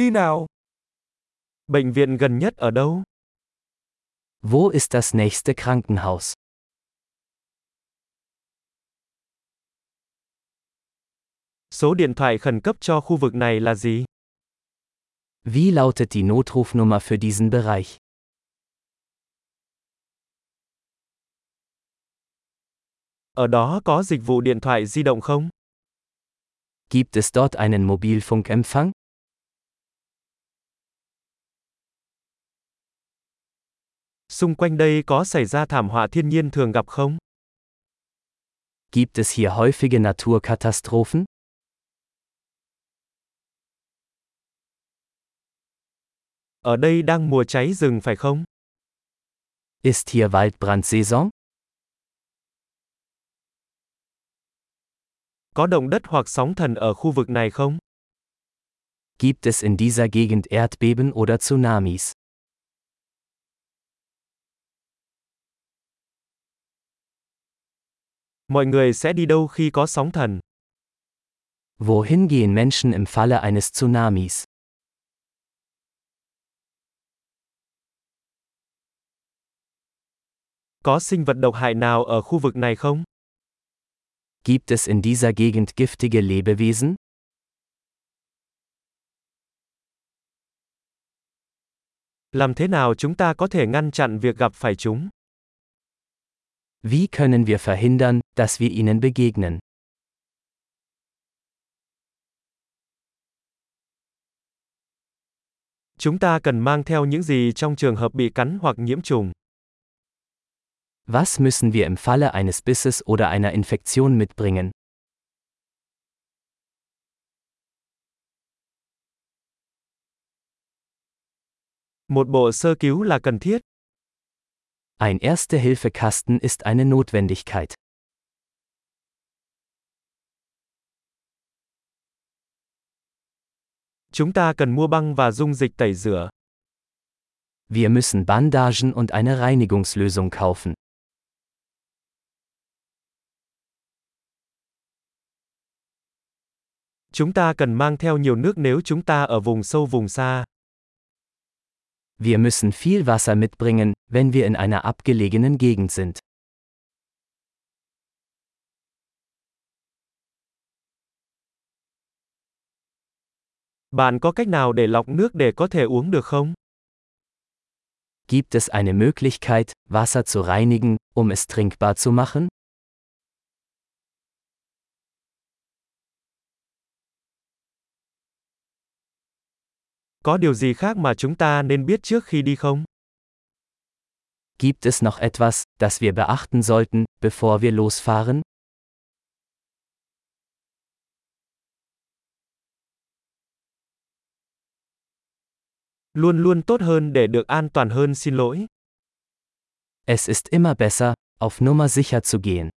đi nào? Bệnh viện gần nhất ở đâu? Wo ist das nächste Krankenhaus? Số điện thoại khẩn cấp cho khu vực này là gì? Wie lautet die Notrufnummer für diesen Bereich? Ở đó có dịch vụ điện thoại di động không? Gibt es dort einen Mobilfunkempfang? Xung quanh đây có xảy ra thảm họa thiên nhiên thường gặp không? Gibt es hier häufige Naturkatastrophen? Ở đây đang mùa cháy rừng phải không? Ist hier Waldbrandsaison? Có động đất hoặc sóng thần ở khu vực này không? Gibt es in dieser Gegend Erdbeben oder Tsunamis? Mọi người sẽ đi đâu khi có sóng thần? Wohin gehen Menschen im Falle eines Tsunamis? Có sinh vật độc hại nào ở khu vực này không? Gibt es in dieser Gegend giftige Lebewesen? Làm thế nào chúng ta có thể ngăn chặn việc gặp phải chúng? Wie können wir verhindern, dass wir ihnen begegnen? Chúng ta cần mang theo những gì trong trường hợp bị cắn hoặc nhiễm trùng? Was müssen wir im Falle eines Bisses oder einer Infektion mitbringen? Một bộ sơ cứu là cần thiết. Ein Erste-Hilfe-Kasten ist eine Notwendigkeit. Chúng ta cần mua băng và dung dịch tẩy rửa. Wir müssen Bandagen und eine Reinigungslösung kaufen. Chúng ta cần mang theo nhiều nước nếu chúng ta ở vùng sâu vùng xa. Wir müssen viel Wasser mitbringen, wenn wir in einer abgelegenen Gegend sind. Bạn có cách nào để lọc nước để có thể uống được không? Gibt es eine Möglichkeit, Wasser zu reinigen, um es trinkbar zu machen? Có điều gì khác mà chúng ta nên biết trước khi đi không? Gibt es noch etwas, das wir beachten sollten, bevor wir losfahren? Luôn luôn tốt hơn để được an toàn hơn xin lỗi. Es ist immer besser, auf Nummer sicher zu gehen.